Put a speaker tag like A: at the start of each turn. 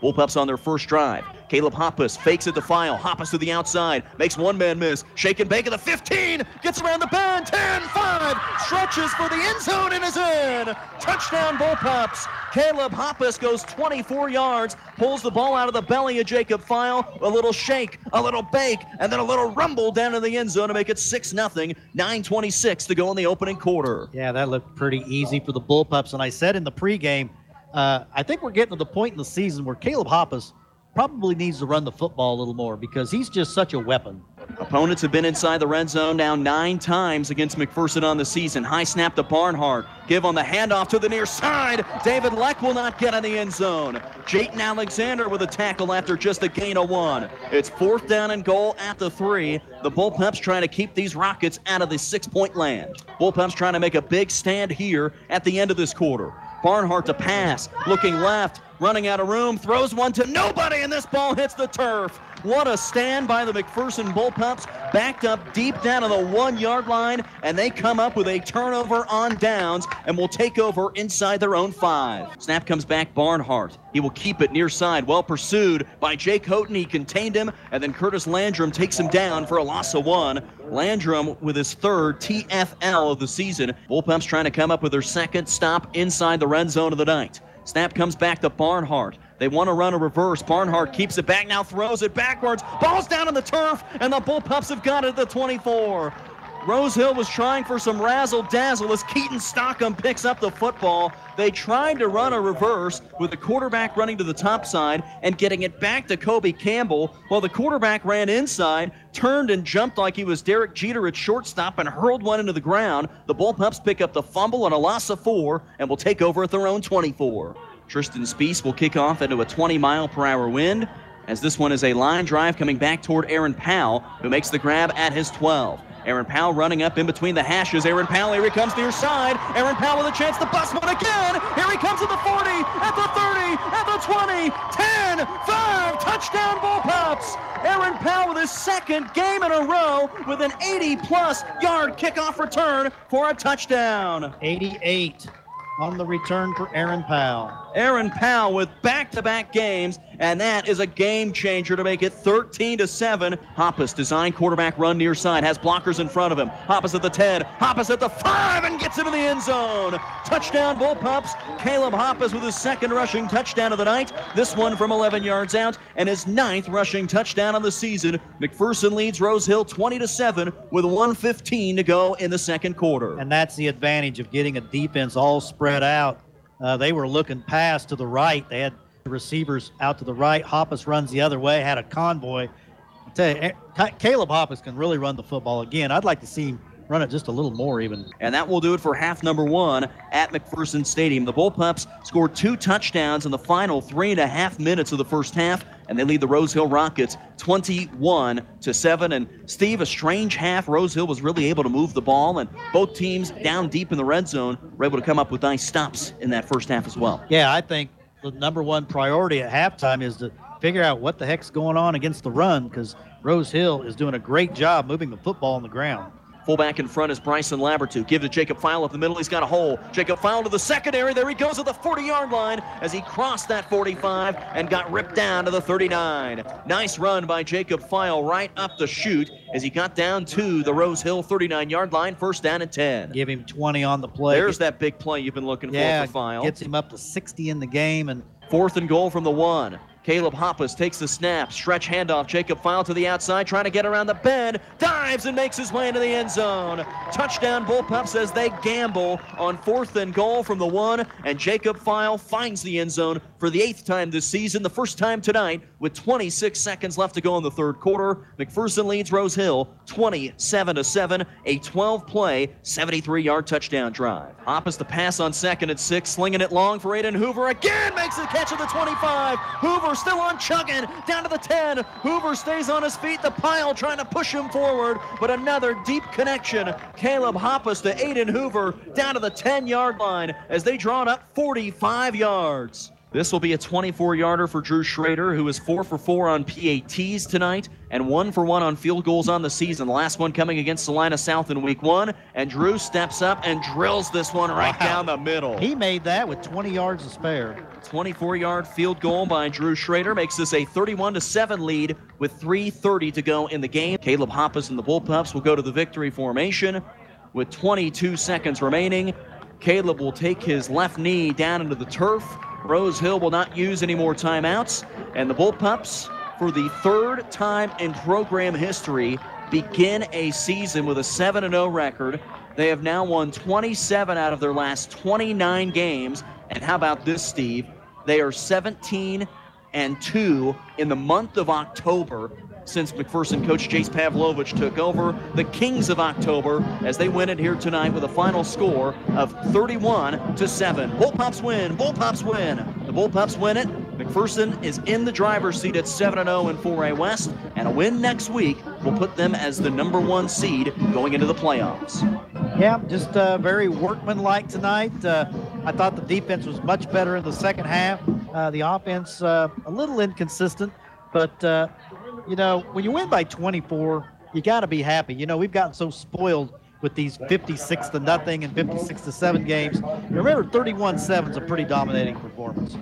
A: Bullpups on their first drive. Caleb Hoppus fakes at the file. Hoppus to the outside. Makes one man miss. Shake and bake at the 15. Gets around the bend. 10 5. Stretches for the end zone and is in. Touchdown Bullpups. Caleb Hoppus goes 24 yards. Pulls the ball out of the belly of Jacob File. A little shake, a little bake, and then a little rumble down in the end zone to make it 6 0. 9.26 to go in the opening quarter.
B: Yeah, that looked pretty easy for the Bullpups. And I said in the pregame, uh, I think we're getting to the point in the season where Caleb Hoppus probably needs to run the football a little more because he's just such a weapon.
A: Opponents have been inside the red zone now nine times against McPherson on the season. High snap to Barnhart. Give on the handoff to the near side. David Leck will not get in the end zone. Jayton Alexander with a tackle after just a gain of one. It's fourth down and goal at the three. The Bullpups trying to keep these Rockets out of the six point land. Bullpups trying to make a big stand here at the end of this quarter. Barnhart to pass, looking left, running out of room, throws one to nobody, and this ball hits the turf. What a stand by the McPherson Bullpups, backed up deep down on the one yard line, and they come up with a turnover on downs and will take over inside their own five. Snap comes back, Barnhart. He will keep it near side, well pursued by Jake Houghton. He contained him, and then Curtis Landrum takes him down for a loss of one. Landrum with his third TFL of the season. Bullpups trying to come up with their second stop inside the red zone of the night. Snap comes back to Barnhart. They want to run a reverse. Barnhart keeps it back now, throws it backwards. Ball's down on the turf, and the Bullpups have got it at the 24. Rosehill was trying for some razzle dazzle as Keaton Stockham picks up the football. They tried to run a reverse with the quarterback running to the top side and getting it back to Kobe Campbell while the quarterback ran inside, turned and jumped like he was Derek Jeter at shortstop and hurled one into the ground. The Bullpups pick up the fumble and a loss of four and will take over at their own 24. Tristan Spees will kick off into a 20 mile per hour wind as this one is a line drive coming back toward Aaron Powell, who makes the grab at his 12. Aaron Powell running up in between the hashes. Aaron Powell, here he comes near side. Aaron Powell with a chance to bust one again. Here he comes at the 40, at the 30, at the 20, 10, 5, touchdown Bullpups. Aaron Powell with his second game in a row with an 80 plus yard kickoff return for a touchdown.
B: 88 on the return for Aaron Powell.
A: Aaron Powell with back-to-back games, and that is a game changer to make it 13 to 7. Hoppus design quarterback run near side, has blockers in front of him. Hoppus at the 10, Hoppus at the 5, and gets into the end zone. Touchdown Bullpups. Caleb Hoppus with his second rushing touchdown of the night. This one from 11 yards out, and his ninth rushing touchdown of the season. McPherson leads Rose Hill 20 to 7 with 115 to go in the second quarter.
B: And that's the advantage of getting a defense all spread out. Uh, they were looking past to the right. They had receivers out to the right. Hoppus runs the other way, had a convoy. I tell you, eh, Caleb Hoppus can really run the football again. I'd like to see him run it just a little more even.
A: And that will do it for half number one at McPherson Stadium. The Bullpups scored two touchdowns in the final three and a half minutes of the first half, and they lead the Rose Hill Rockets 21 to 7. And Steve, a strange half. Rose Hill was really able to move the ball, and both teams down deep in the red zone were able to come up with nice stops in that first half as well.
B: Yeah, I think the number one priority at halftime is to figure out what the heck's going on against the run because Rose Hill is doing a great job moving the football on the ground.
A: Fullback in front is Bryson Labertu. Give to Jacob File up the middle. He's got a hole. Jacob File to the secondary. There he goes at the 40 yard line as he crossed that 45 and got ripped down to the 39. Nice run by Jacob File right up the chute as he got down to the Rose Hill 39 yard line. First down and 10.
B: Give him 20 on the play.
A: There's that big play you've been looking
B: yeah,
A: for for File.
B: Gets him up to 60 in the game and
A: Fourth and goal from the one. Caleb Hoppus takes the snap, stretch handoff. Jacob File to the outside, trying to get around the bend, dives and makes his way into the end zone. Touchdown Bullpups as they gamble on fourth and goal from the one, and Jacob File finds the end zone for the eighth time this season, the first time tonight, with 26 seconds left to go in the third quarter. McPherson leads Rose Hill 27 to 7, a 12 play, 73 yard touchdown drive. Hoppus the pass on second and six, slinging it long for Aiden Hoover again, makes the catch at the 25. Hoover still on chugging down to the 10. Hoover stays on his feet. The pile trying to push him forward, but another deep connection. Caleb Hoppus to Aiden Hoover down to the 10 yard line as they draw it up 45 yards. This will be a 24 yarder for Drew Schrader, who is 4 for 4 on PATs tonight and 1 for 1 on field goals on the season. The last one coming against Salina South in week one. And Drew steps up and drills this one right
B: Wow.
A: down the middle.
B: He made that with 20 yards to spare.
A: 24 yard field goal by Drew Schrader makes this a 31 7 lead with 3.30 to go in the game. Caleb Hoppus and the Bullpups will go to the victory formation with 22 seconds remaining. Caleb will take his left knee down into the turf. Rose Hill will not use any more timeouts. And the Bullpups, for the third time in program history, begin a season with a 7 0 record. They have now won 27 out of their last 29 games. And how about this, Steve? They are 17 and 2 in the month of October since McPherson coach Jace Pavlovich took over. The Kings of October as they win it here tonight with a final score of 31 to 7. Bullpups win. Bullpups win. The Bullpups win it. McPherson is in the driver's seat at 7 0 in 4A West, and a win next week will put them as the number one seed going into the playoffs.
B: Yeah, just uh, very workmanlike tonight. Uh, I thought the defense was much better in the second half. Uh, the offense uh, a little inconsistent, but uh, you know when you win by 24, you got to be happy. You know we've gotten so spoiled with these 56 to nothing and 56 to seven games. Remember, 31-7 is a pretty dominating performance.